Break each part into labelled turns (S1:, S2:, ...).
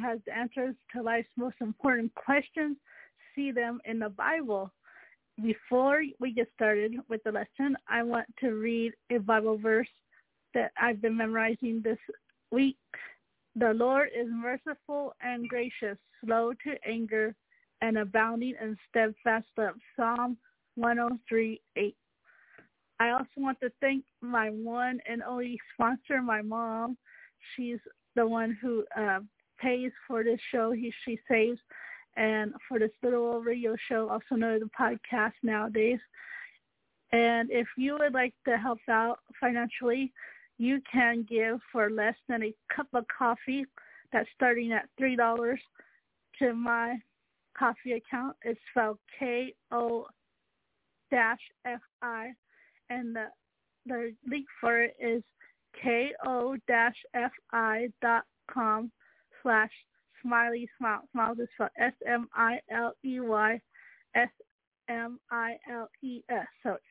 S1: Has answers to life's most important questions. See them in the Bible. Before we get started with the lesson, I want to read a Bible verse that I've been memorizing this week. The Lord is merciful and gracious, slow to anger, and abounding in steadfast love. Psalm 103, 8. I also want to thank my one and only sponsor, my mom. She's the one who uh, pays for this show. He, she saves and for this little radio show, also known as the podcast nowadays. And if you would like to help out financially, you can give for less than a cup of coffee. That's starting at three dollars to my coffee account. It's spelled K O dash F I and the the link for it is ko dash fi dot com slash smiley smile. Smiles is spelled S M I L E Y S M I L E S. So it's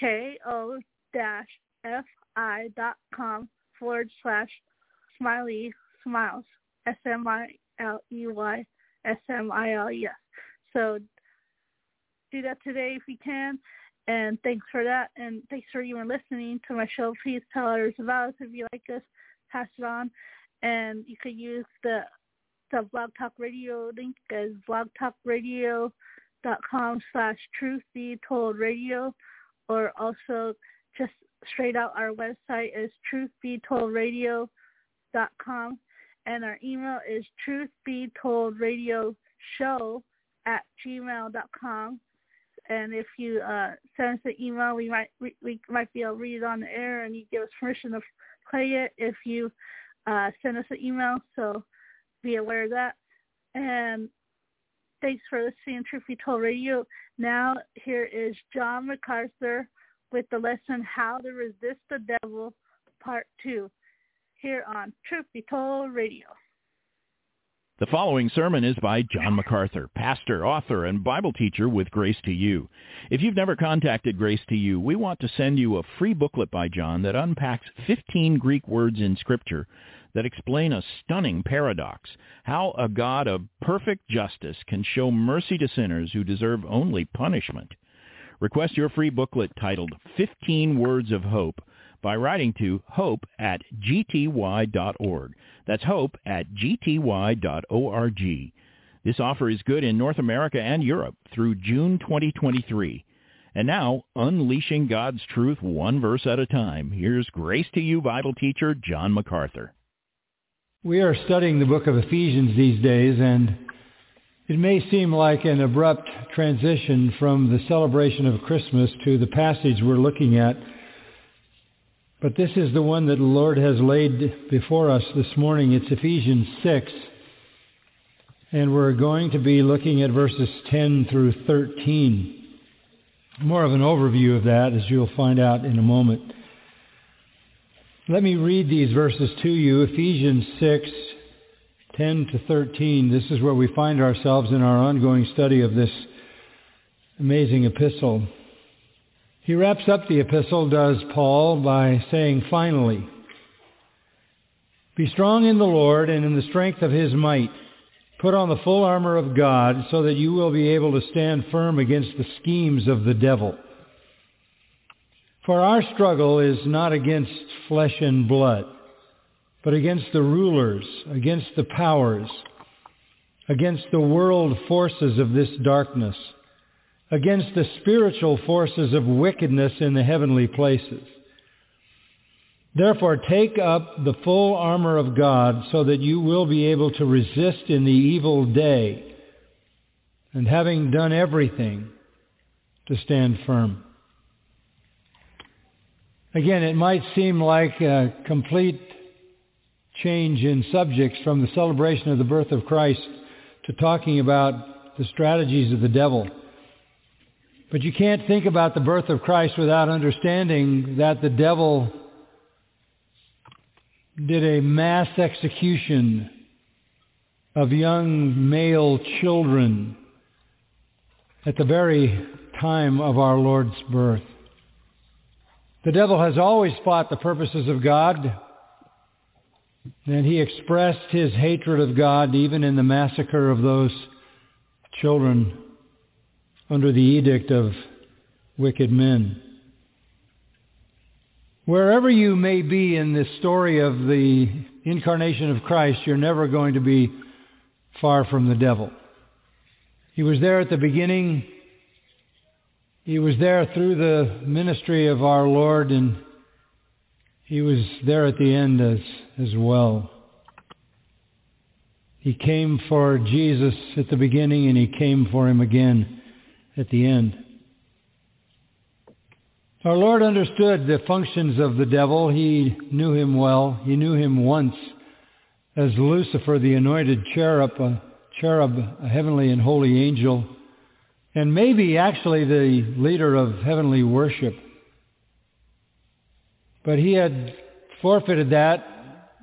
S1: ko dash fi dot com forward slash smiley smiles. S M I L E Y S M I L E S. So do that today if you can. And thanks for that. And thanks for even listening to my show. Please tell others about us if you like us. Pass it on. And you could use the the Blog Talk Radio link as blogtalkradio.com slash truth be told radio or also just straight out our website is truthbetoldradio.com and our email is truthbetoldradioshow at gmail.com and if you uh, send us an email, we might we, we might be able to read it on the air, and you give us permission to play it. If you uh, send us an email. So be aware of that. And thanks for listening to Truth Told Radio. Now here is John MacArthur with the lesson How to Resist the Devil, Part 2, here on Truth Told Radio.
S2: The following sermon is by John MacArthur, pastor, author, and Bible teacher with Grace to You. If you've never contacted Grace to You, we want to send you a free booklet by John that unpacks 15 Greek words in Scripture that explain a stunning paradox, how a God of perfect justice can show mercy to sinners who deserve only punishment. Request your free booklet titled 15 Words of Hope by writing to hope at gty.org. That's hope at gty.org. This offer is good in North America and Europe through June 2023. And now, unleashing God's truth one verse at a time, here's Grace to You Bible teacher John MacArthur.
S3: We are studying the book of Ephesians these days, and it may seem like an abrupt transition from the celebration of Christmas to the passage we're looking at but this is the one that the Lord has laid before us this morning. It's Ephesians 6. And we're going to be looking at verses 10 through 13. More of an overview of that, as you'll find out in a moment. Let me read these verses to you. Ephesians 6, 10 to 13. This is where we find ourselves in our ongoing study of this amazing epistle. He wraps up the epistle, does Paul, by saying, finally, be strong in the Lord and in the strength of his might. Put on the full armor of God so that you will be able to stand firm against the schemes of the devil. For our struggle is not against flesh and blood, but against the rulers, against the powers, against the world forces of this darkness against the spiritual forces of wickedness in the heavenly places. Therefore, take up the full armor of God so that you will be able to resist in the evil day, and having done everything, to stand firm. Again, it might seem like a complete change in subjects from the celebration of the birth of Christ to talking about the strategies of the devil. But you can't think about the birth of Christ without understanding that the devil did a mass execution of young male children at the very time of our Lord's birth. The devil has always fought the purposes of God, and he expressed his hatred of God even in the massacre of those children under the edict of wicked men. Wherever you may be in this story of the incarnation of Christ, you're never going to be far from the devil. He was there at the beginning. He was there through the ministry of our Lord, and he was there at the end as, as well. He came for Jesus at the beginning, and he came for him again at the end. Our Lord understood the functions of the devil. He knew him well. He knew him once as Lucifer, the anointed cherub, a cherub, a heavenly and holy angel, and maybe actually the leader of heavenly worship. But he had forfeited that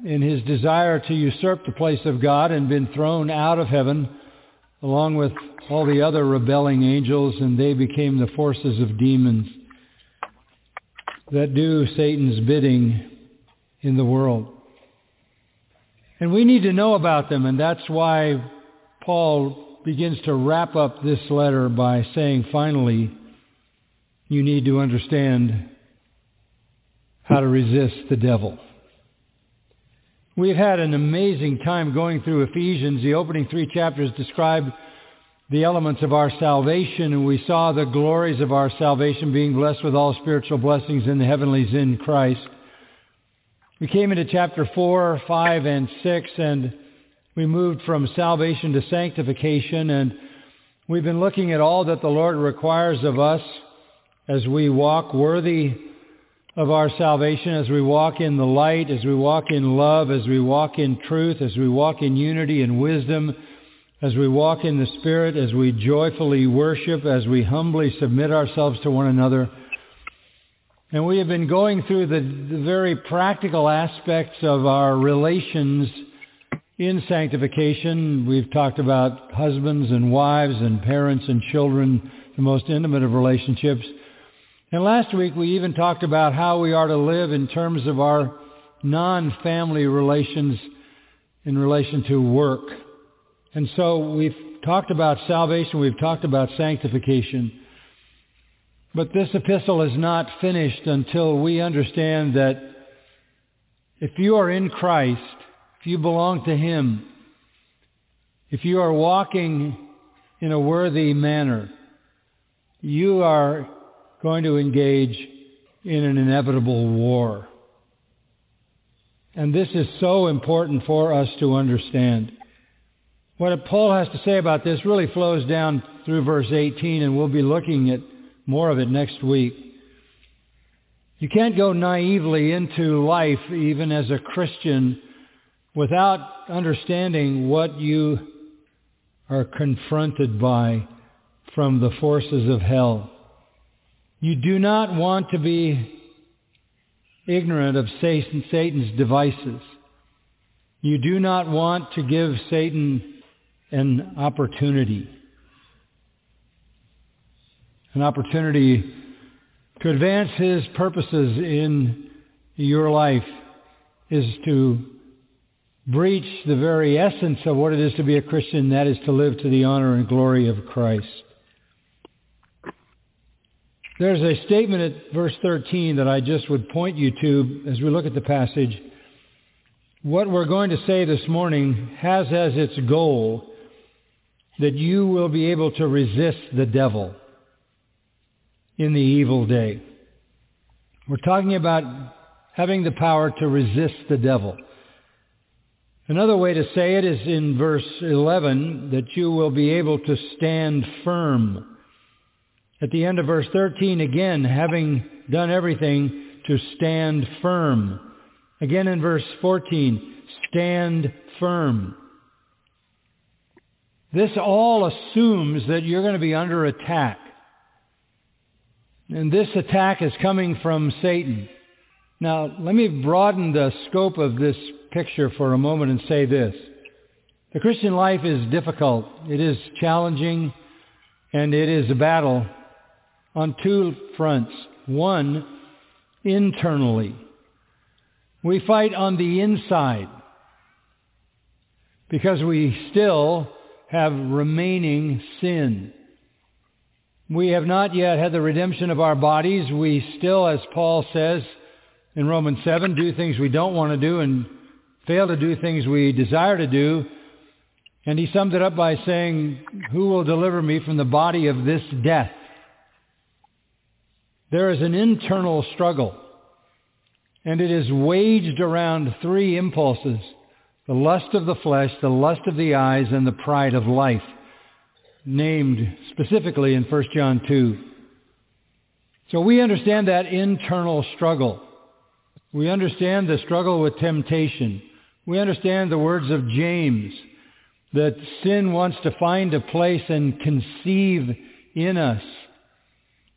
S3: in his desire to usurp the place of God and been thrown out of heaven along with all the other rebelling angels, and they became the forces of demons that do Satan's bidding in the world. And we need to know about them, and that's why Paul begins to wrap up this letter by saying, finally, you need to understand how to resist the devil. We've had an amazing time going through Ephesians. The opening three chapters describe the elements of our salvation, and we saw the glories of our salvation being blessed with all spiritual blessings in the heavenlies in Christ. We came into chapter 4, 5, and 6, and we moved from salvation to sanctification, and we've been looking at all that the Lord requires of us as we walk worthy of our salvation, as we walk in the light, as we walk in love, as we walk in truth, as we walk in unity and wisdom, as we walk in the Spirit, as we joyfully worship, as we humbly submit ourselves to one another. And we have been going through the, the very practical aspects of our relations in sanctification. We've talked about husbands and wives and parents and children, the most intimate of relationships. And last week we even talked about how we are to live in terms of our non-family relations in relation to work. And so we've talked about salvation, we've talked about sanctification. But this epistle is not finished until we understand that if you are in Christ, if you belong to Him, if you are walking in a worthy manner, you are going to engage in an inevitable war. And this is so important for us to understand. What Paul has to say about this really flows down through verse 18, and we'll be looking at more of it next week. You can't go naively into life, even as a Christian, without understanding what you are confronted by from the forces of hell. You do not want to be ignorant of Satan's devices. You do not want to give Satan an opportunity. An opportunity to advance his purposes in your life is to breach the very essence of what it is to be a Christian, that is to live to the honor and glory of Christ. There's a statement at verse 13 that I just would point you to as we look at the passage. What we're going to say this morning has as its goal that you will be able to resist the devil in the evil day. We're talking about having the power to resist the devil. Another way to say it is in verse 11 that you will be able to stand firm at the end of verse 13, again, having done everything to stand firm. Again in verse 14, stand firm. This all assumes that you're going to be under attack. And this attack is coming from Satan. Now, let me broaden the scope of this picture for a moment and say this. The Christian life is difficult. It is challenging and it is a battle on two fronts. One, internally. We fight on the inside because we still have remaining sin. We have not yet had the redemption of our bodies. We still, as Paul says in Romans 7, do things we don't want to do and fail to do things we desire to do. And he summed it up by saying, who will deliver me from the body of this death? There is an internal struggle, and it is waged around three impulses, the lust of the flesh, the lust of the eyes, and the pride of life, named specifically in 1 John 2. So we understand that internal struggle. We understand the struggle with temptation. We understand the words of James that sin wants to find a place and conceive in us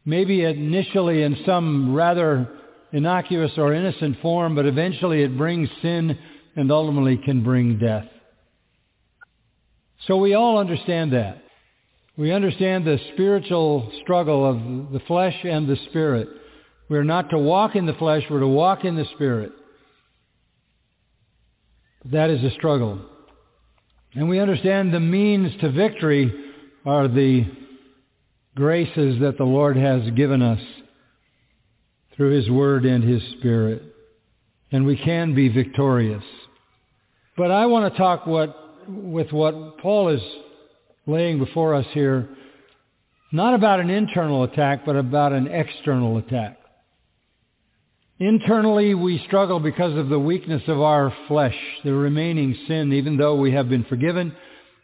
S3: maybe initially in some rather innocuous or innocent form, but eventually it brings sin and ultimately can bring death. So we all understand that. We understand the spiritual struggle of the flesh and the spirit. We're not to walk in the flesh, we're to walk in the spirit. That is a struggle. And we understand the means to victory are the graces that the Lord has given us through His Word and His Spirit. And we can be victorious. But I want to talk what, with what Paul is laying before us here, not about an internal attack, but about an external attack. Internally, we struggle because of the weakness of our flesh, the remaining sin, even though we have been forgiven,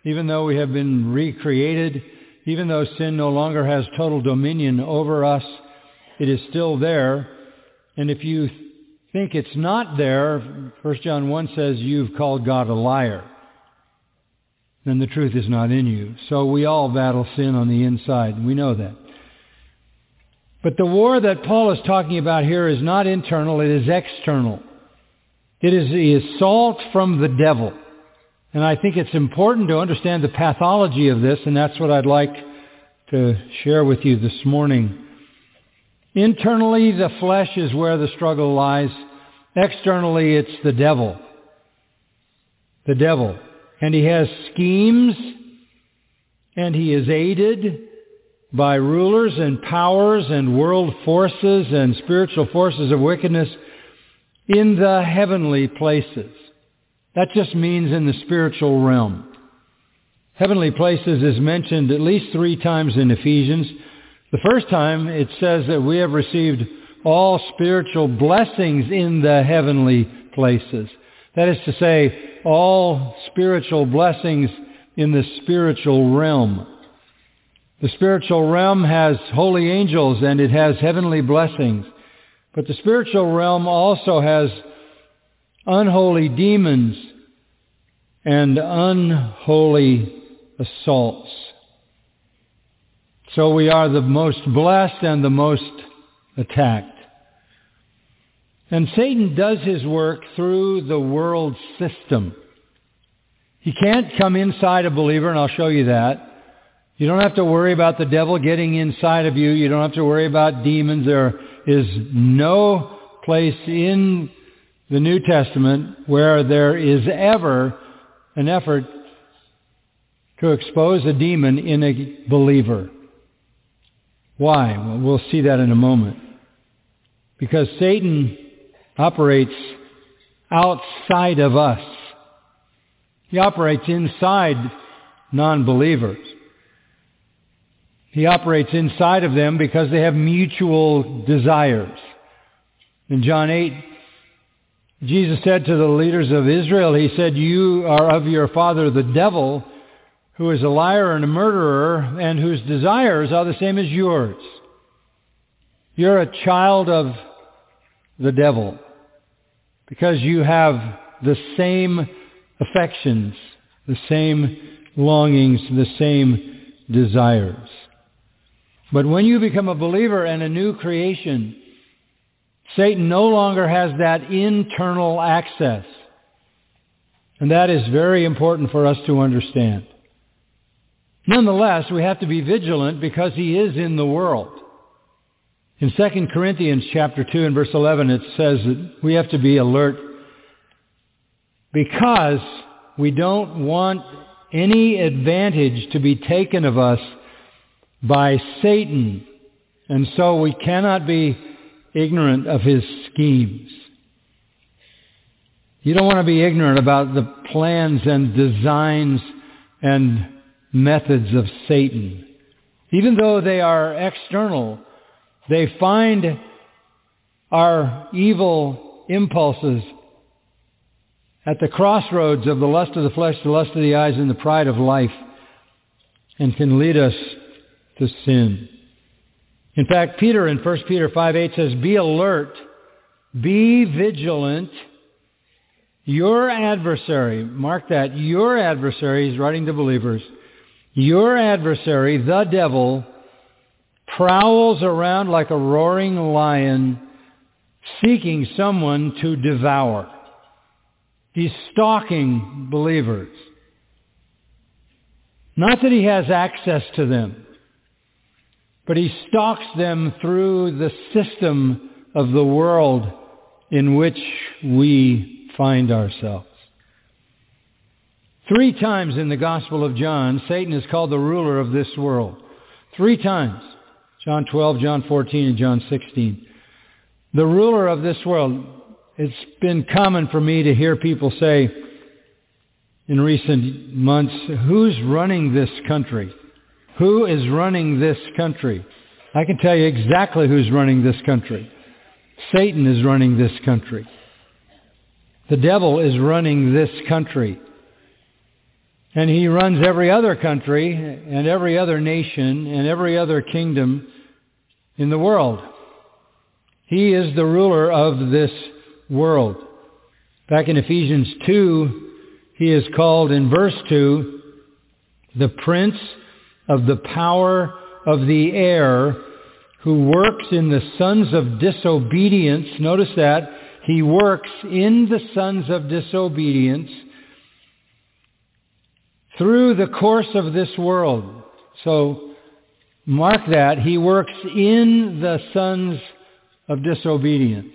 S3: even though we have been recreated, even though sin no longer has total dominion over us, it is still there. And if you think it's not there, 1 John 1 says you've called God a liar. Then the truth is not in you. So we all battle sin on the inside. We know that. But the war that Paul is talking about here is not internal, it is external. It is the assault from the devil. And I think it's important to understand the pathology of this, and that's what I'd like to share with you this morning. Internally, the flesh is where the struggle lies. Externally, it's the devil. The devil. And he has schemes, and he is aided by rulers and powers and world forces and spiritual forces of wickedness in the heavenly places. That just means in the spiritual realm. Heavenly places is mentioned at least three times in Ephesians. The first time it says that we have received all spiritual blessings in the heavenly places. That is to say, all spiritual blessings in the spiritual realm. The spiritual realm has holy angels and it has heavenly blessings. But the spiritual realm also has unholy demons and unholy assaults. So we are the most blessed and the most attacked. And Satan does his work through the world system. He can't come inside a believer, and I'll show you that. You don't have to worry about the devil getting inside of you. You don't have to worry about demons. There is no place in the New Testament where there is ever an effort to expose a demon in a believer. Why? Well, we'll see that in a moment. Because Satan operates outside of us. He operates inside non-believers. He operates inside of them because they have mutual desires. In John 8, Jesus said to the leaders of Israel, he said, you are of your father the devil, who is a liar and a murderer, and whose desires are the same as yours. You're a child of the devil because you have the same affections, the same longings, the same desires. But when you become a believer and a new creation, Satan no longer has that internal access. And that is very important for us to understand. Nonetheless, we have to be vigilant because he is in the world. In 2 Corinthians chapter 2 and verse 11 it says that we have to be alert because we don't want any advantage to be taken of us by Satan. And so we cannot be ignorant of his schemes. You don't want to be ignorant about the plans and designs and methods of Satan. Even though they are external, they find our evil impulses at the crossroads of the lust of the flesh, the lust of the eyes, and the pride of life, and can lead us to sin. In fact, Peter in 1 Peter 5, 8 says, Be alert, be vigilant. Your adversary, mark that, your adversary, he's writing to believers, your adversary, the devil, prowls around like a roaring lion seeking someone to devour. He's stalking believers. Not that he has access to them, but he stalks them through the system of the world in which we find ourselves. Three times in the Gospel of John, Satan is called the ruler of this world. Three times. John 12, John 14, and John 16. The ruler of this world. It's been common for me to hear people say in recent months, who's running this country? Who is running this country? I can tell you exactly who's running this country. Satan is running this country. The devil is running this country. And he runs every other country and every other nation and every other kingdom in the world. He is the ruler of this world. Back in Ephesians 2, he is called in verse 2 the prince of the power of the air who works in the sons of disobedience. Notice that. He works in the sons of disobedience through the course of this world. So mark that. He works in the sons of disobedience.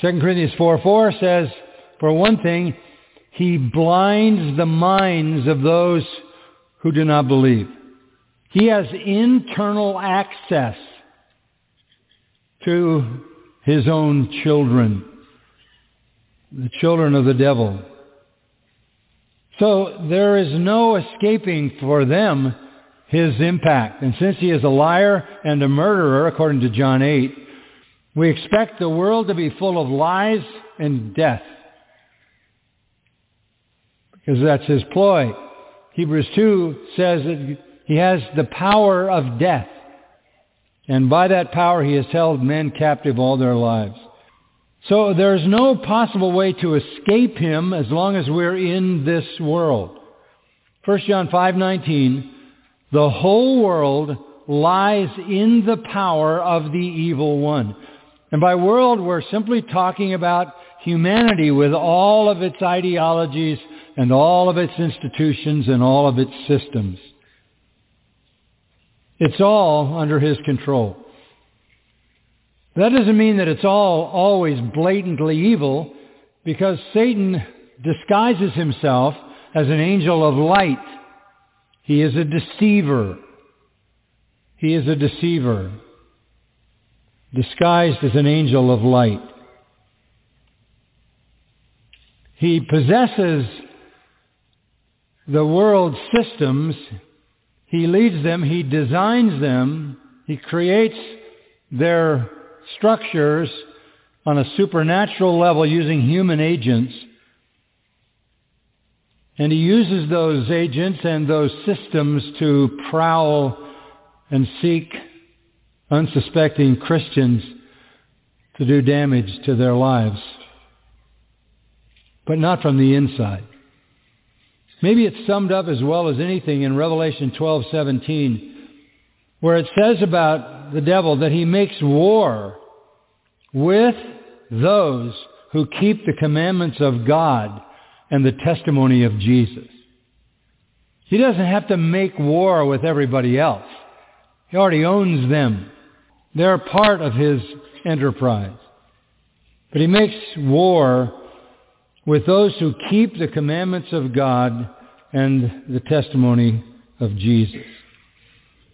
S3: 2 Corinthians 4 4 says, For one thing, he blinds the minds of those who do not believe. He has internal access to his own children, the children of the devil. So there is no escaping for them his impact. And since he is a liar and a murderer, according to John 8, we expect the world to be full of lies and death. Because that's his ploy. Hebrews 2 says that he has the power of death. And by that power he has held men captive all their lives. So there's no possible way to escape him as long as we're in this world. 1 John 5:19 The whole world lies in the power of the evil one. And by world we're simply talking about humanity with all of its ideologies and all of its institutions and all of its systems. It's all under his control. That doesn't mean that it's all always blatantly evil because Satan disguises himself as an angel of light. He is a deceiver. He is a deceiver, disguised as an angel of light. He possesses the world systems. He leads them. He designs them. He creates their structures on a supernatural level using human agents. And he uses those agents and those systems to prowl and seek unsuspecting Christians to do damage to their lives. But not from the inside. Maybe it's summed up as well as anything in Revelation 12:17 where it says about the devil that he makes war with those who keep the commandments of God and the testimony of Jesus. He doesn't have to make war with everybody else. He already owns them. They're part of his enterprise. But he makes war with those who keep the commandments of God and the testimony of Jesus.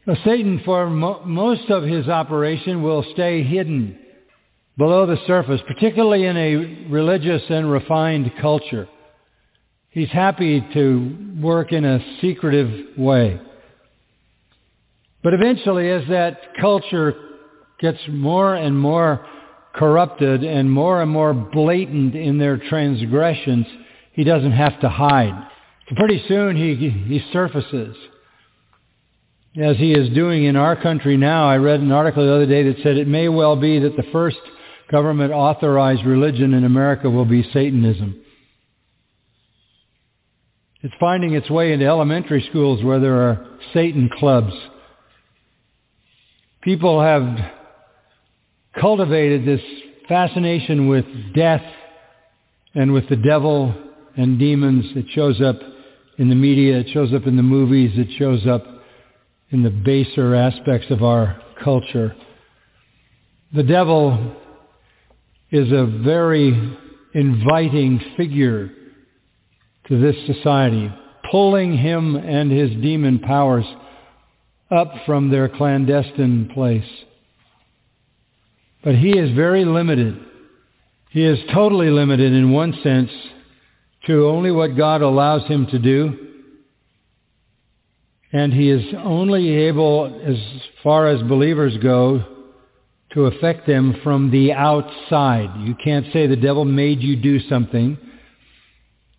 S3: Now, Satan, for mo- most of his operation, will stay hidden below the surface, particularly in a religious and refined culture. He's happy to work in a secretive way. But eventually, as that culture gets more and more corrupted and more and more blatant in their transgressions, he doesn't have to hide. Pretty soon he, he surfaces as he is doing in our country now. I read an article the other day that said it may well be that the first government authorized religion in America will be Satanism. It's finding its way into elementary schools where there are Satan clubs. People have cultivated this fascination with death and with the devil and demons. It shows up in the media. It shows up in the movies. It shows up in the baser aspects of our culture. The devil is a very inviting figure to this society, pulling him and his demon powers up from their clandestine place. But he is very limited. He is totally limited in one sense to only what God allows him to do and he is only able, as far as believers go, to affect them from the outside. You can't say the devil made you do something.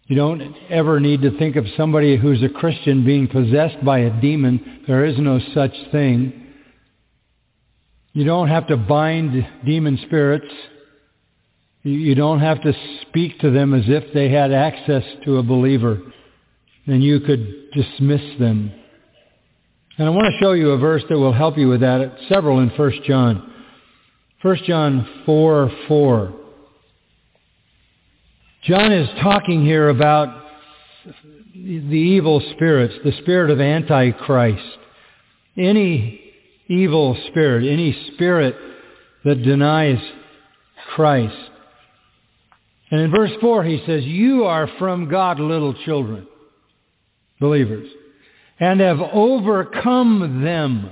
S3: You don't ever need to think of somebody who's a Christian being possessed by a demon. There is no such thing. You don't have to bind demon spirits. You don't have to speak to them as if they had access to a believer. And you could dismiss them. And I want to show you a verse that will help you with that. It's several in 1 John. 1 John 4, 4. John is talking here about the evil spirits, the spirit of Antichrist. Any evil spirit, any spirit that denies Christ. And in verse 4 he says, You are from God, little children, believers, and have overcome them.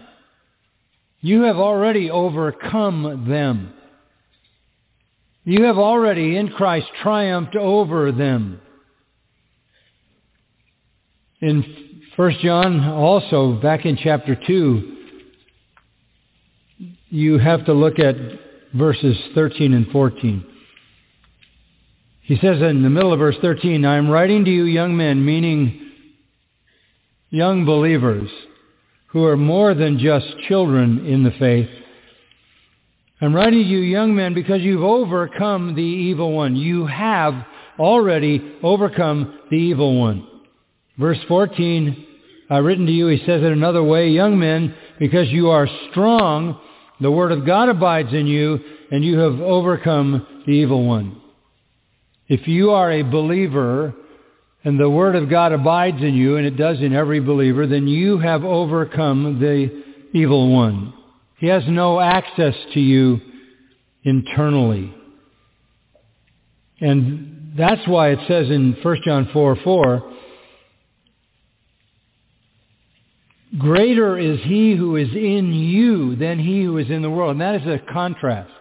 S3: You have already overcome them. You have already in Christ triumphed over them. In 1 John also, back in chapter 2, you have to look at verses 13 and 14. He says in the middle of verse 13, I am writing to you young men, meaning young believers who are more than just children in the faith. I'm writing to you young men because you've overcome the evil one. You have already overcome the evil one. Verse 14, I've written to you, he says it another way, young men, because you are strong, the word of God abides in you, and you have overcome the evil one. If you are a believer, and the word of God abides in you, and it does in every believer, then you have overcome the evil one. He has no access to you internally. And that's why it says in 1 John 4, 4, Greater is he who is in you than he who is in the world. And that is a contrast.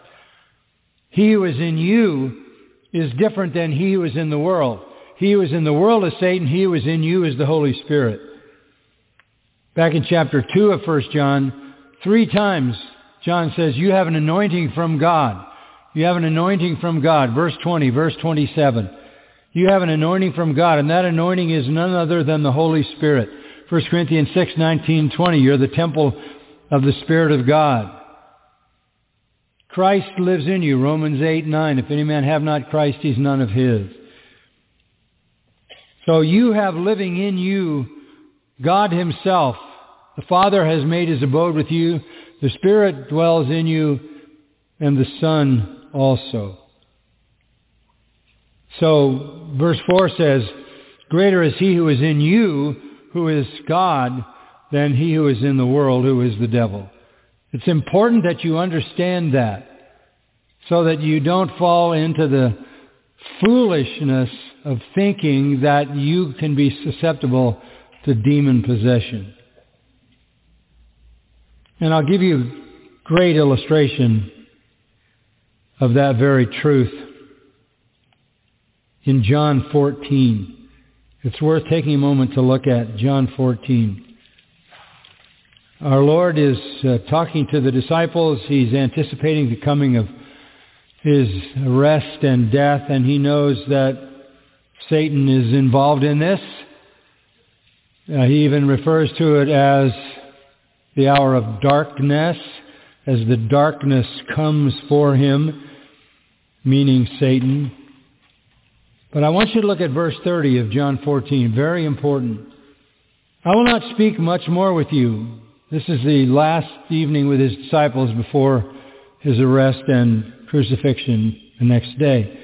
S3: He who is in you is different than he who is in the world. He who is in the world is Satan. He who is in you is the Holy Spirit. Back in chapter 2 of 1 John, Three times John says, you have an anointing from God. You have an anointing from God. Verse 20, verse 27. You have an anointing from God, and that anointing is none other than the Holy Spirit. 1 Corinthians 6, 19, 20. You're the temple of the Spirit of God. Christ lives in you. Romans 8, 9. If any man have not Christ, he's none of his. So you have living in you God himself the Father has made his abode with you. The Spirit dwells in you, and the Son also. So verse 4 says, Greater is he who is in you, who is God, than he who is in the world, who is the devil. It's important that you understand that so that you don't fall into the foolishness of thinking that you can be susceptible to demon possession. And I'll give you a great illustration of that very truth in John 14. It's worth taking a moment to look at John 14. Our Lord is uh, talking to the disciples. He's anticipating the coming of his arrest and death, and he knows that Satan is involved in this. Uh, he even refers to it as the hour of darkness, as the darkness comes for him, meaning Satan. But I want you to look at verse 30 of John 14, very important. I will not speak much more with you. This is the last evening with his disciples before his arrest and crucifixion the next day.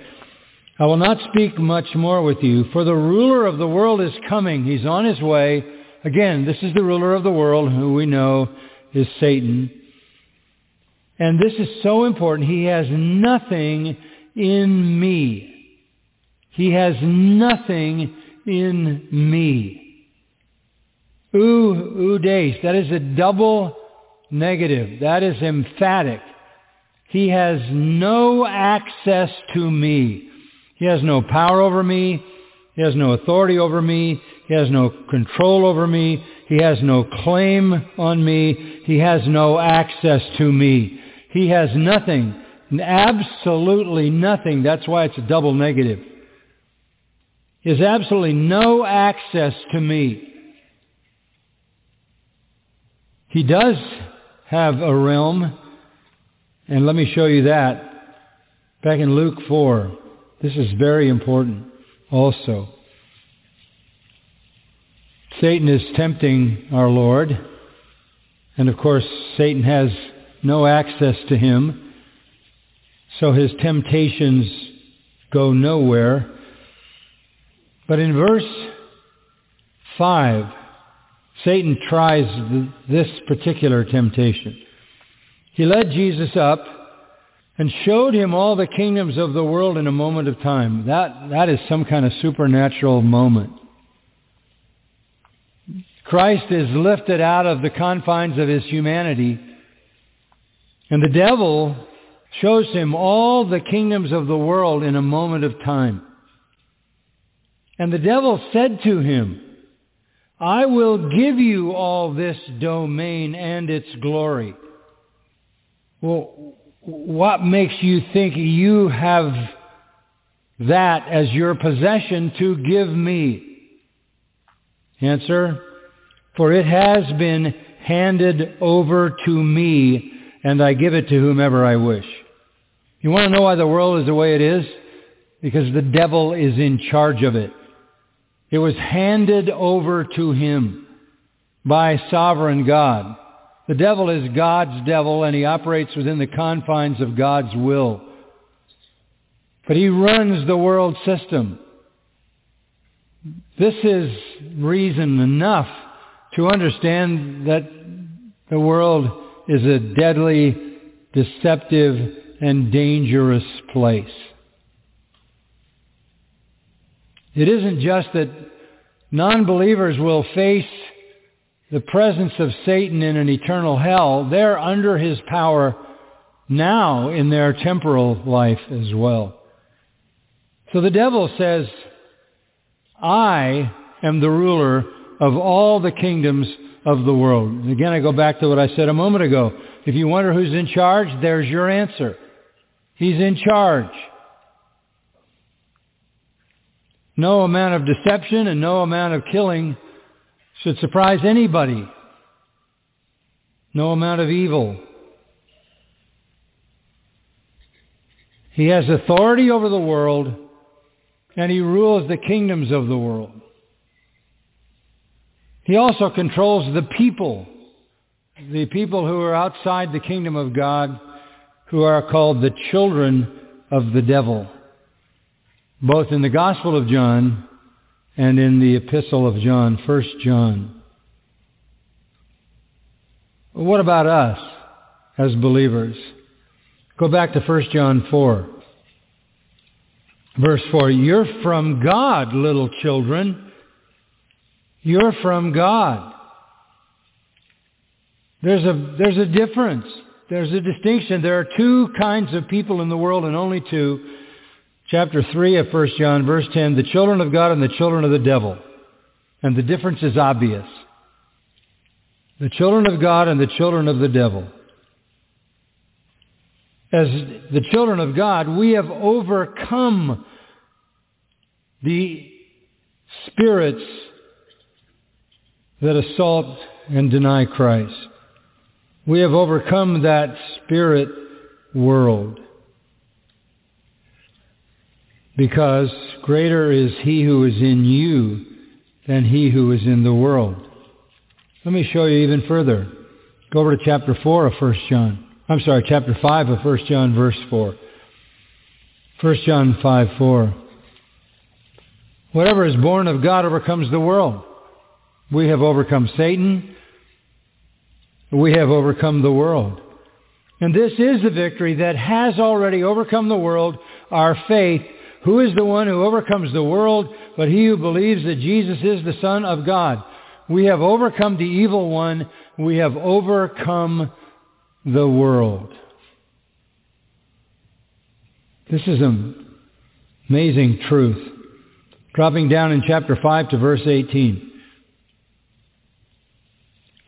S3: I will not speak much more with you, for the ruler of the world is coming. He's on his way Again, this is the ruler of the world who we know is Satan. And this is so important. He has nothing in me. He has nothing in me. Ou, oudes. That is a double negative. That is emphatic. He has no access to me. He has no power over me. He has no authority over me. He has no control over me. He has no claim on me. He has no access to me. He has nothing, absolutely nothing. That's why it's a double negative. He has absolutely no access to me. He does have a realm And let me show you that. Back in Luke 4, this is very important also. Satan is tempting our Lord. And of course, Satan has no access to him. So his temptations go nowhere. But in verse 5, Satan tries this particular temptation. He led Jesus up and showed him all the kingdoms of the world in a moment of time. That, that is some kind of supernatural moment. Christ is lifted out of the confines of his humanity, and the devil shows him all the kingdoms of the world in a moment of time. And the devil said to him, I will give you all this domain and its glory. Well, what makes you think you have that as your possession to give me? Answer, for it has been handed over to me, and I give it to whomever I wish. You want to know why the world is the way it is? Because the devil is in charge of it. It was handed over to him by sovereign God. The devil is God's devil and he operates within the confines of God's will. But he runs the world system. This is reason enough to understand that the world is a deadly, deceptive, and dangerous place. It isn't just that non-believers will face the presence of Satan in an eternal hell. They're under his power now in their temporal life as well. So the devil says, I am the ruler of all the kingdoms of the world. And again, I go back to what I said a moment ago. If you wonder who's in charge, there's your answer. He's in charge. No amount of deception and no amount of killing should surprise anybody. No amount of evil. He has authority over the world and he rules the kingdoms of the world. He also controls the people, the people who are outside the kingdom of God, who are called the children of the devil, both in the Gospel of John and in the Epistle of John, 1 John. What about us as believers? Go back to 1 John 4. Verse 4, you're from God, little children. You're from God. There's a, there's a difference. There's a distinction. There are two kinds of people in the world and only two. Chapter 3 of 1 John, verse 10, the children of God and the children of the devil. And the difference is obvious. The children of God and the children of the devil. As the children of God, we have overcome the spirits that assault and deny Christ. We have overcome that spirit world because greater is he who is in you than he who is in the world. Let me show you even further. Go over to chapter 4 of 1 John. I'm sorry, chapter 5 of 1 John, verse 4. 1 John 5, 4. Whatever is born of God overcomes the world. We have overcome Satan. We have overcome the world. And this is the victory that has already overcome the world, our faith. Who is the one who overcomes the world but he who believes that Jesus is the Son of God? We have overcome the evil one. We have overcome the world. This is an amazing truth. Dropping down in chapter 5 to verse 18.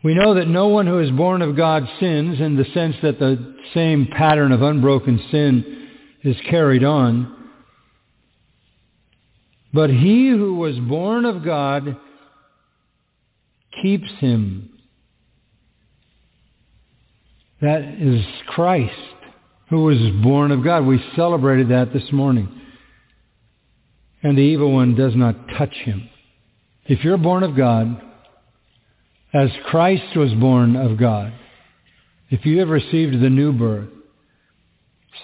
S3: We know that no one who is born of God sins in the sense that the same pattern of unbroken sin is carried on. But he who was born of God keeps him. That is Christ. who was born of God. We celebrated that this morning. And the evil one does not touch him. If you're born of God, as Christ was born of God, if you have received the new birth,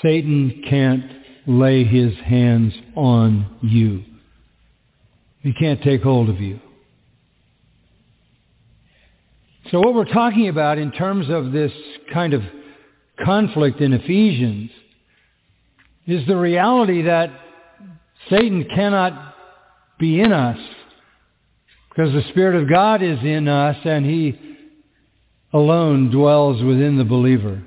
S3: Satan can't lay his hands on you. He can't take hold of you. So what we're talking about in terms of this kind of conflict in Ephesians is the reality that Satan cannot be in us because the Spirit of God is in us and he alone dwells within the believer.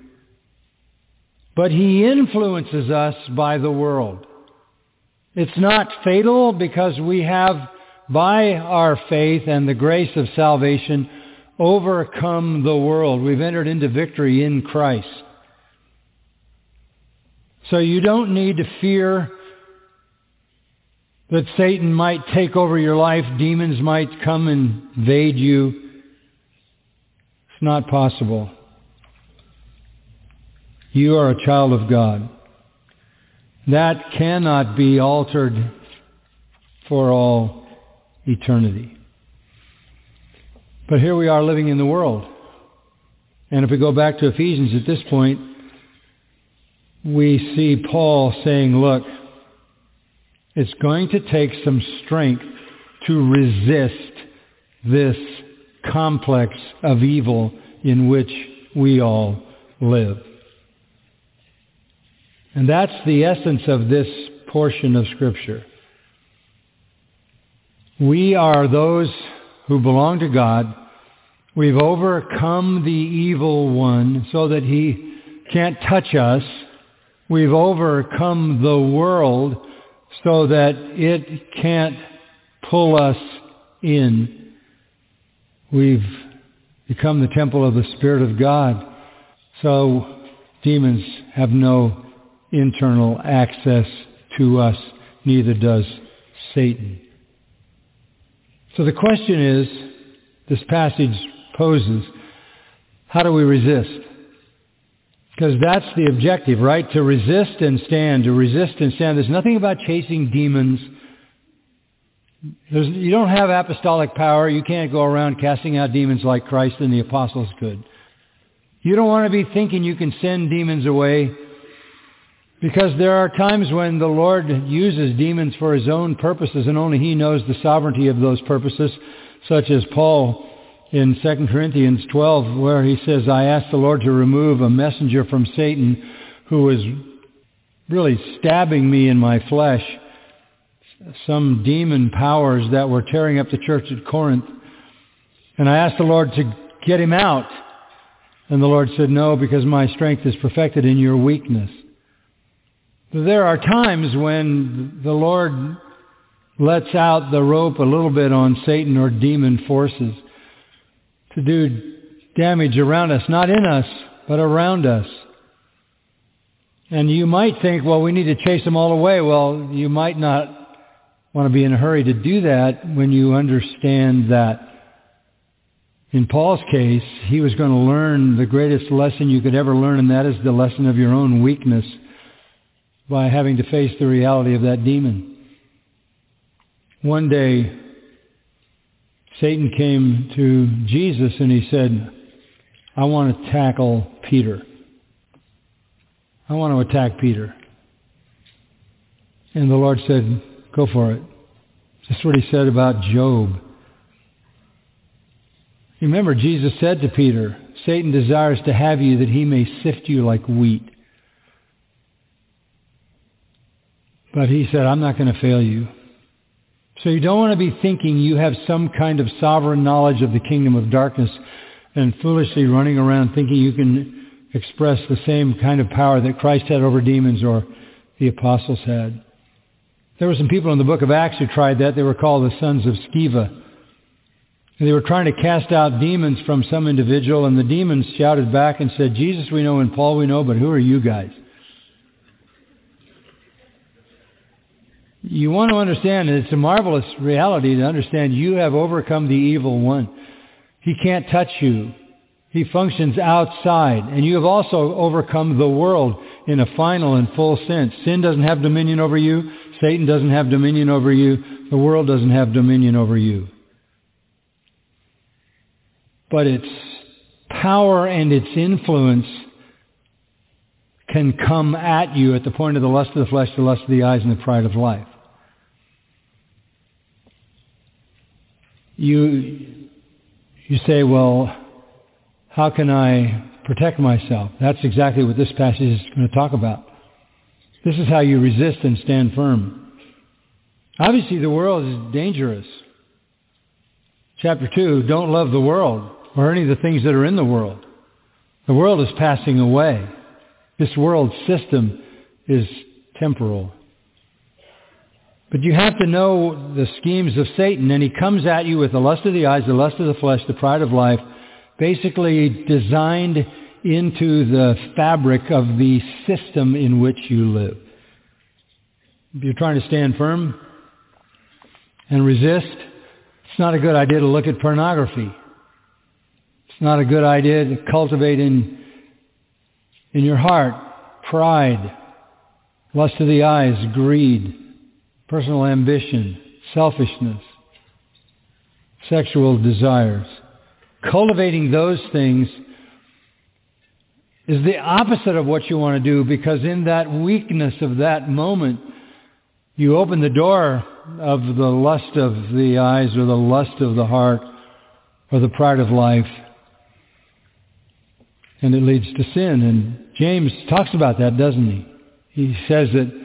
S3: But he influences us by the world. It's not fatal because we have, by our faith and the grace of salvation, overcome the world. We've entered into victory in Christ. So you don't need to fear that Satan might take over your life, demons might come and invade you. It's not possible. You are a child of God. That cannot be altered for all eternity. But here we are living in the world. And if we go back to Ephesians at this point, we see Paul saying, look, it's going to take some strength to resist this complex of evil in which we all live. And that's the essence of this portion of Scripture. We are those who belong to God. We've overcome the evil one so that he can't touch us. We've overcome the world so that it can't pull us in. We've become the temple of the Spirit of God. So demons have no internal access to us, neither does Satan. So the question is, this passage poses, how do we resist? Because that's the objective, right? To resist and stand, to resist and stand. There's nothing about chasing demons. There's, you don't have apostolic power. You can't go around casting out demons like Christ and the apostles could. You don't want to be thinking you can send demons away because there are times when the Lord uses demons for his own purposes and only he knows the sovereignty of those purposes, such as Paul in 2 Corinthians 12 where he says, I asked the Lord to remove a messenger from Satan who was really stabbing me in my flesh, some demon powers that were tearing up the church at Corinth. And I asked the Lord to get him out. And the Lord said, no, because my strength is perfected in your weakness. There are times when the Lord lets out the rope a little bit on Satan or demon forces to do damage around us, not in us, but around us. And you might think, well, we need to chase them all away. Well, you might not want to be in a hurry to do that when you understand that in Paul's case, he was going to learn the greatest lesson you could ever learn, and that is the lesson of your own weakness by having to face the reality of that demon. One day, Satan came to Jesus and he said, I want to tackle Peter. I want to attack Peter. And the Lord said, go for it. That's what he said about Job. Remember, Jesus said to Peter, Satan desires to have you that he may sift you like wheat. But he said, I'm not going to fail you. So you don't want to be thinking you have some kind of sovereign knowledge of the kingdom of darkness and foolishly running around thinking you can express the same kind of power that Christ had over demons or the apostles had. There were some people in the book of Acts who tried that. They were called the sons of Sceva. And they were trying to cast out demons from some individual, and the demons shouted back and said, Jesus we know and Paul we know, but who are you guys? You want to understand, and it's a marvelous reality to understand you have overcome the evil one. He can't touch you. He functions outside. And you have also overcome the world in a final and full sense. Sin doesn't have dominion over you. Satan doesn't have dominion over you. The world doesn't have dominion over you. But its power and its influence can come at you at the point of the lust of the flesh, the lust of the eyes, and the pride of life. You, you say, well, how can I protect myself? That's exactly what this passage is going to talk about. This is how you resist and stand firm. Obviously, the world is dangerous. Chapter 2, don't love the world or any of the things that are in the world. The world is passing away. This world system is temporal. But you have to know the schemes of Satan, and he comes at you with the lust of the eyes, the lust of the flesh, the pride of life, basically designed into the fabric of the system in which you live. If you're trying to stand firm and resist, it's not a good idea to look at pornography. It's not a good idea to cultivate in, in your heart pride, lust of the eyes, greed, personal ambition, selfishness, sexual desires. Cultivating those things is the opposite of what you want to do because in that weakness of that moment, you open the door of the lust of the eyes or the lust of the heart or the pride of life and it leads to sin. And James talks about that, doesn't he? He says that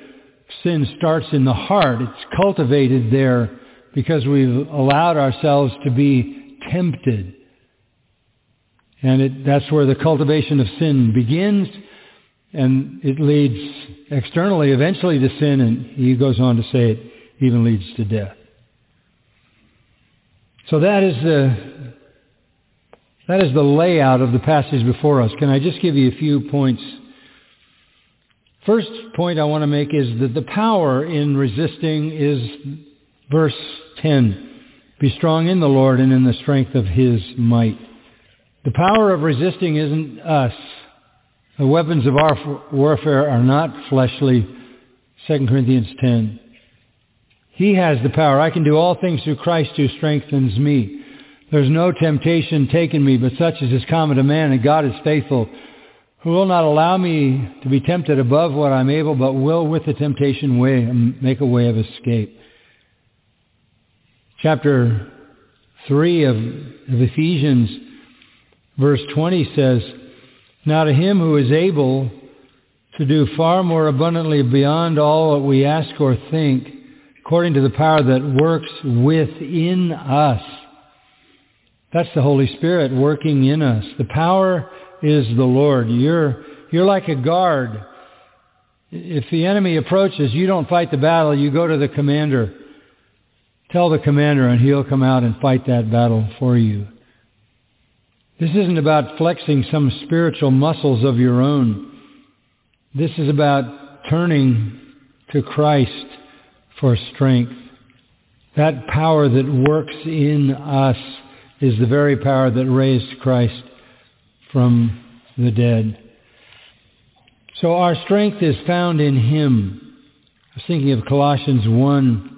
S3: sin starts in the heart. It's cultivated there because we've allowed ourselves to be tempted. And it, that's where the cultivation of sin begins, and it leads externally eventually to sin, and he goes on to say it even leads to death. So that is the that is the layout of the passage before us. Can I just give you a few points? First point I want to make is that the power in resisting is verse 10. Be strong in the Lord and in the strength of his might. The power of resisting isn't us. The weapons of our warfare are not fleshly. 2 Corinthians 10. He has the power. I can do all things through Christ who strengthens me. There's no temptation taken me, but such as is common to man, and God is faithful, who will not allow me to be tempted above what I'm able, but will with the temptation way make a way of escape. Chapter 3 of, of Ephesians, verse 20 says, Now to him who is able to do far more abundantly beyond all that we ask or think, according to the power that works within us, that's the Holy Spirit working in us. The power is the Lord. You're, you're like a guard. If the enemy approaches, you don't fight the battle. You go to the commander. Tell the commander and he'll come out and fight that battle for you. This isn't about flexing some spiritual muscles of your own. This is about turning to Christ for strength. That power that works in us is the very power that raised Christ from the dead. So our strength is found in Him. I was thinking of Colossians 1.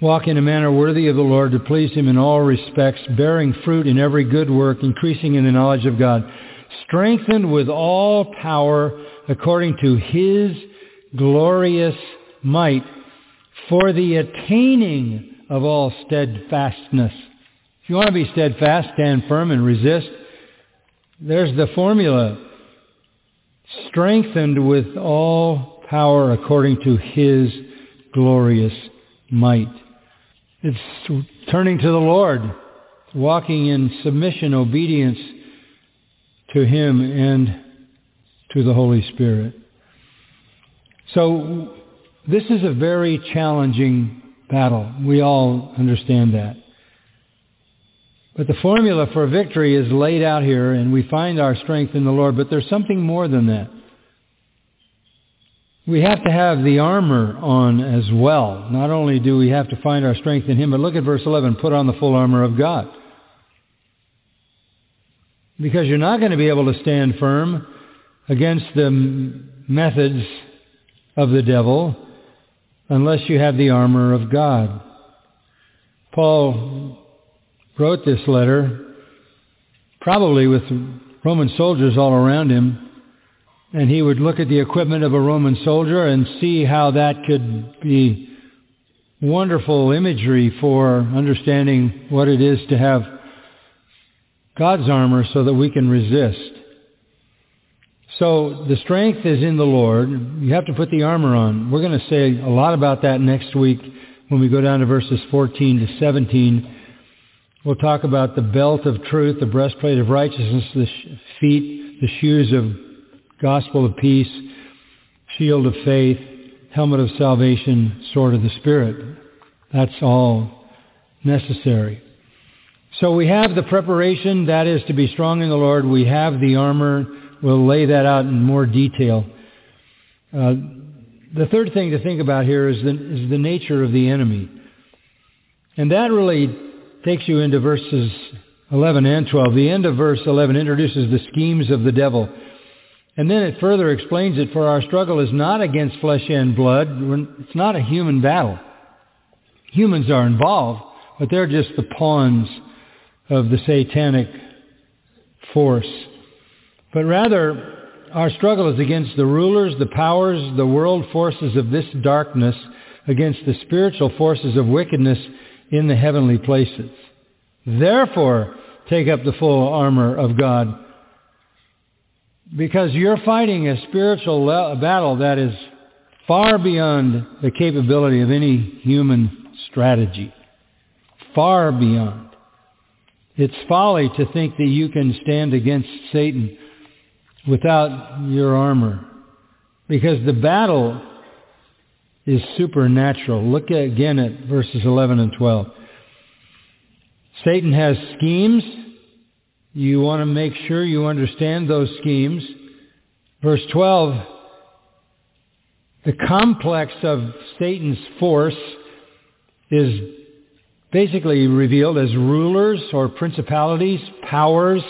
S3: Walk in a manner worthy of the Lord to please Him in all respects, bearing fruit in every good work, increasing in the knowledge of God, strengthened with all power according to His glorious might for the attaining of all steadfastness If you want to be steadfast, stand firm, and resist, there's the formula. Strengthened with all power according to his glorious might. It's turning to the Lord, walking in submission, obedience to him and to the Holy Spirit. So this is a very challenging battle. We all understand that. But the formula for victory is laid out here, and we find our strength in the Lord. But there's something more than that. We have to have the armor on as well. Not only do we have to find our strength in Him, but look at verse 11. Put on the full armor of God. because you're not going to be able to stand firm against the methods of the devil unless you have the armor of God. Paul wrote this letter probably with Roman soldiers all around him and he would look at the equipment of a Roman soldier and see how that could be wonderful imagery for understanding what it is to have God's armor so that we can resist. So the strength is in the Lord. You have to put the armor on. We're going to say a lot about that next week when we go down to verses 14 to 17. We'll talk about the belt of truth, the breastplate of righteousness, the feet, the shoes of gospel of peace, shield of faith, helmet of salvation, sword of the Spirit. That's all necessary. So we have the preparation, that is to be strong in the Lord. We have the armor. We'll lay that out in more detail. Uh, the third thing to think about here is the, is the nature of the enemy. And that really takes you into verses 11 and 12. The end of verse 11 introduces the schemes of the devil. And then it further explains it, for our struggle is not against flesh and blood. It's not a human battle. Humans are involved, but they're just the pawns of the satanic force. But rather, our struggle is against the rulers, the powers, the world forces of this darkness, against the spiritual forces of wickedness in the heavenly places. Therefore, take up the full armor of God because you're fighting a spiritual battle that is far beyond the capability of any human strategy. Far beyond. It's folly to think that you can stand against Satan without your armor. Because the battle is supernatural. Look again at verses 11 and 12. Satan has schemes you want to make sure you understand those schemes. Verse 12, the complex of Satan's force is basically revealed as rulers or principalities, powers,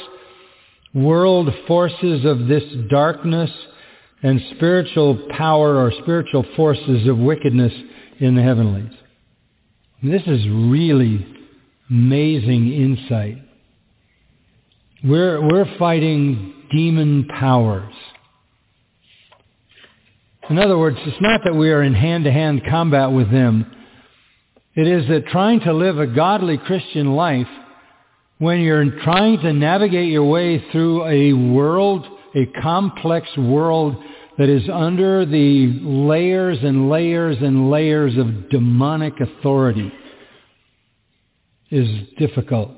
S3: world forces of this darkness, and spiritual power or spiritual forces of wickedness in the heavenlies. This is really amazing insight. We're, we're fighting demon powers. In other words, it's not that we are in hand-to-hand combat with them. It is that trying to live a godly Christian life, when you're trying to navigate your way through a world, a complex world that is under the layers and layers and layers of demonic authority, is difficult.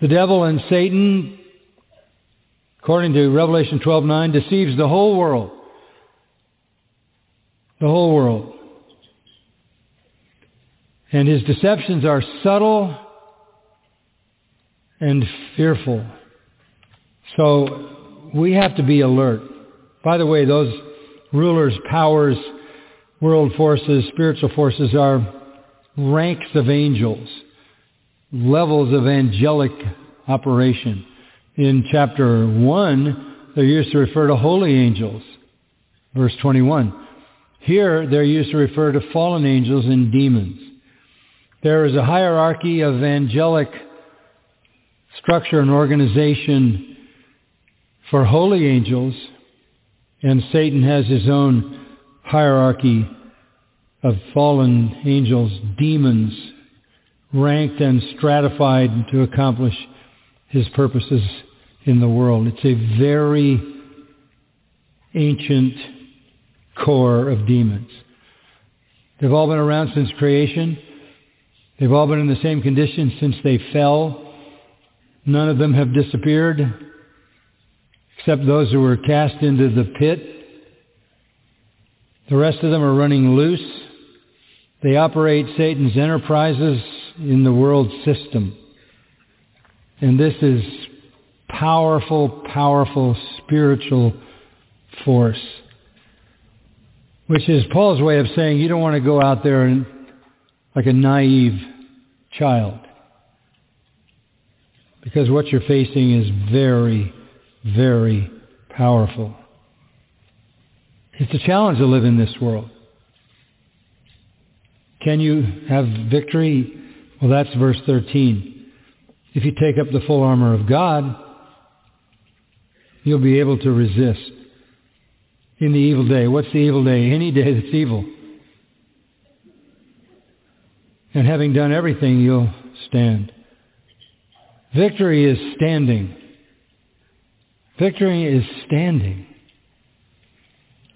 S3: The devil and Satan, according to Revelation 12:9, deceives the whole world. The whole world. And his deceptions are subtle and fearful. So we have to be alert. By the way, those rulers, powers, world forces, spiritual forces are ranks of angels levels of angelic operation. In chapter 1, they're used to refer to holy angels. Verse 21. Here, they're used to refer to fallen angels and demons. There is a hierarchy of angelic structure and organization for holy angels, and Satan has his own hierarchy of fallen angels, demons, ranked and stratified to accomplish his purposes in the world. It's a very ancient corps of demons. They've all been around since creation. They've all been in the same condition since they fell. None of them have disappeared except those who were cast into the pit. The rest of them are running loose. They operate Satan's enterprises in the world system. And this is powerful, powerful spiritual force. Which is Paul's way of saying you don't want to go out there and, like a naive child. because what you're facing is very, very powerful. It's a challenge to live in this world. Can you have victory? Well, that's verse 13. If you take up the full armor of God, you'll be able to resist in the evil day. What's the evil day? Any day that's evil. And having done everything, you'll stand. Victory is standing. Victory is standing.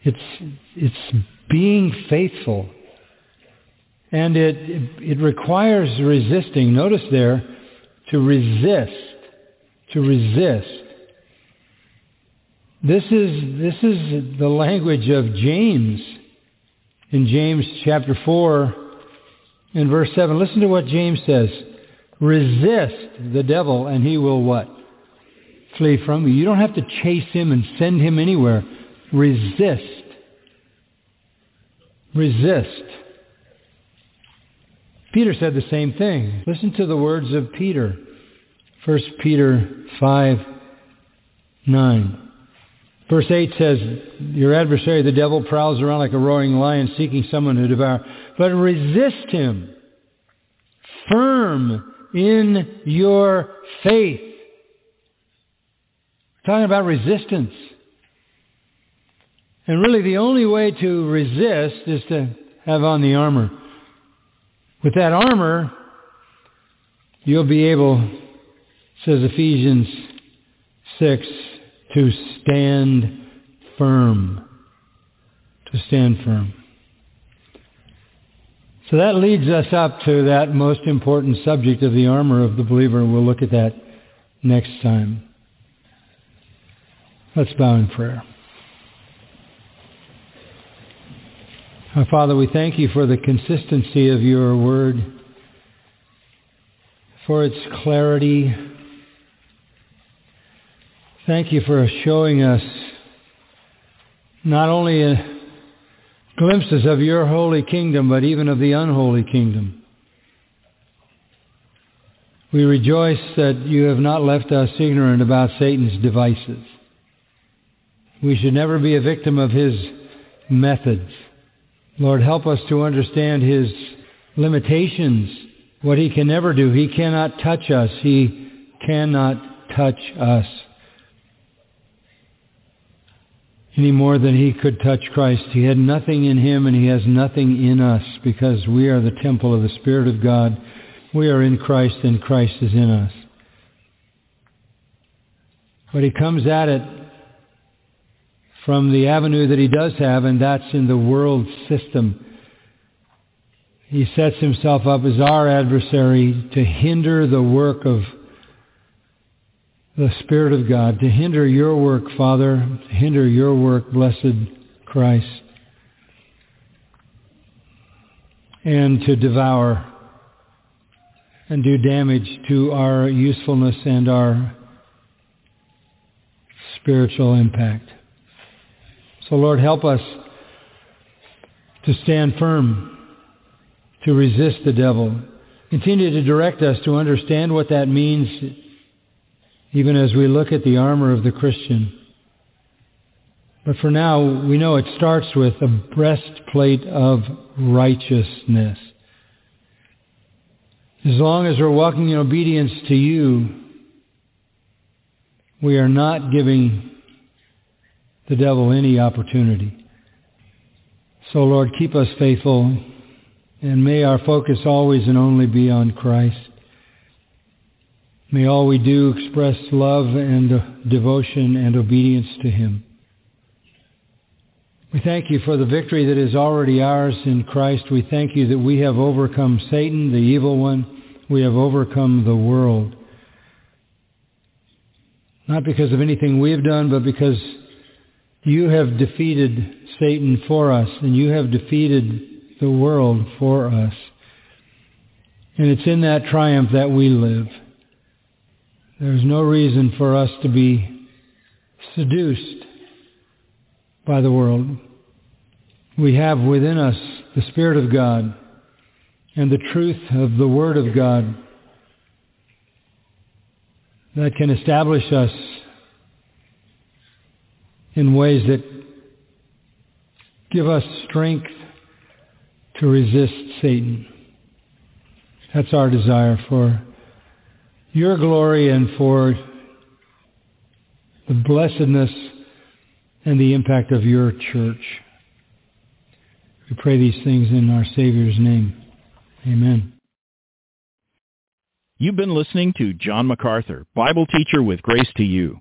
S3: It's, it's being faithful. And it, it requires resisting. Notice there, to resist. To resist. This is, this is the language of James in James chapter 4 and verse 7. Listen to what James says. Resist the devil and he will what? Flee from you. You don't have to chase him and send him anywhere. Resist. Resist. Peter said the same thing. Listen to the words of Peter. 1 Peter 5, 9. Verse 8 says, Your adversary, the devil, prowls around like a roaring lion seeking someone to devour. But resist him, firm in your faith. Talking about resistance. And really the only way to resist is to have on the armor. With that armor, you'll be able, says Ephesians 6, to stand firm. To stand firm. So that leads us up to that most important subject of the armor of the believer. And we'll look at that next time. Let's bow in prayer. Our Father, we thank you for the consistency of your word, for its clarity, Thank you for showing us not only glimpses of your holy kingdom, but even of the unholy kingdom. We rejoice that you have not left us ignorant about Satan's devices. We should never be a victim of his methods. Lord, help us to understand his limitations, what he can never do. He cannot touch us. He cannot touch us. any more than he could touch Christ. He had nothing in him and he has nothing in us because we are the temple of the Spirit of God. We are in Christ and Christ is in us. But he comes at it from the avenue that he does have, and that's in the world system. He sets himself up as our adversary to hinder the work of the Spirit of God to hinder your work, Father, to hinder your work, blessed Christ, and to devour and do damage to our usefulness and our spiritual impact. So Lord, help us to stand firm, to resist the devil. Continue to direct us to understand what that means even as we look at the armor of the Christian. But for now, we know it starts with a breastplate of righteousness. As long as we're walking in obedience to you, we are not giving the devil any opportunity. So Lord, keep us faithful and may our focus always and only be on Christ. May all we do express love and devotion and obedience to him. We thank you for the victory that is already ours in Christ. We thank you that we have overcome Satan, the evil one. We have overcome the world. Not because of anything we have done, but because you have defeated Satan for us, and you have defeated the world for us. And it's in that triumph that we live. There's no reason for us to be seduced by the world. We have within us the Spirit of God and the truth of the Word of God that can establish us in ways that give us strength to resist Satan. That's our desire for your glory and for the blessedness and the impact of your church. We pray these things in our Savior's name. Amen.
S2: You've been listening to John MacArthur, Bible teacher with Grace to You.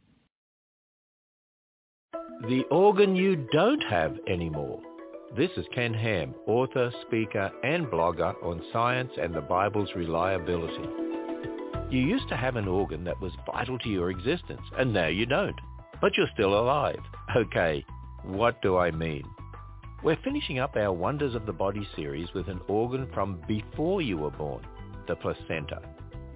S4: The organ you don't have anymore. This is Ken Ham, author, speaker, and blogger on science and the Bible's reliability. You used to have an organ that was vital to your existence, and now you don't. But you're still alive. Okay, what do I mean? We're finishing up our Wonders of the Body series with an organ from before you were born, the placenta.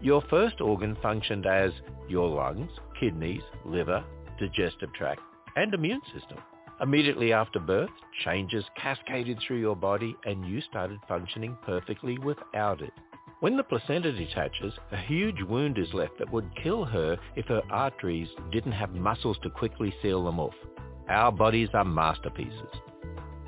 S4: Your first organ functioned as your lungs, kidneys, liver, digestive tract, and immune system. Immediately after birth, changes cascaded through your body and you started functioning perfectly without it. When the placenta detaches, a huge wound is left that would kill her if her arteries didn't have muscles to quickly seal them off. Our bodies are masterpieces.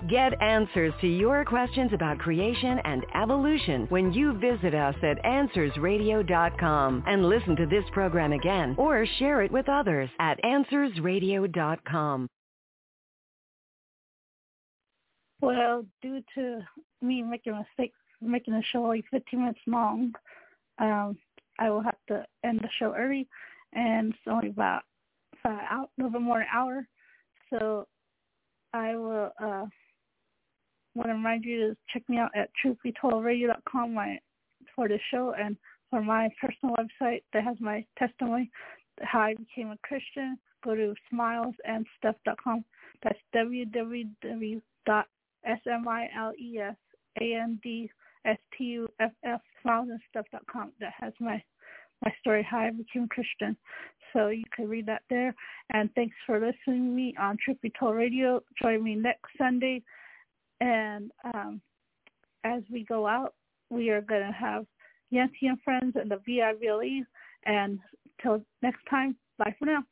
S5: Get answers to your questions about creation and evolution when you visit us at AnswersRadio.com and listen to this program again or share it with others at AnswersRadio.com.
S1: Well, due to me making a mistake, making the show like 15 minutes long, um, I will have to end the show early, and it's only about five, out, a little bit more an hour. So I will uh, want to remind you to check me out at truthbetoldradio.com my, for the show and for my personal website that has my testimony, how I became a Christian. Go to smilesandstuff.com. That's www.smilesandstuff, smilesandstuff.com. That has my my story, how I became Christian. So you can read that there. And thanks for listening to me on Be Told Radio. Join me next Sunday. And um, as we go out, we are going to have Yancy and Friends and the VIVLE. And till next time, bye for now.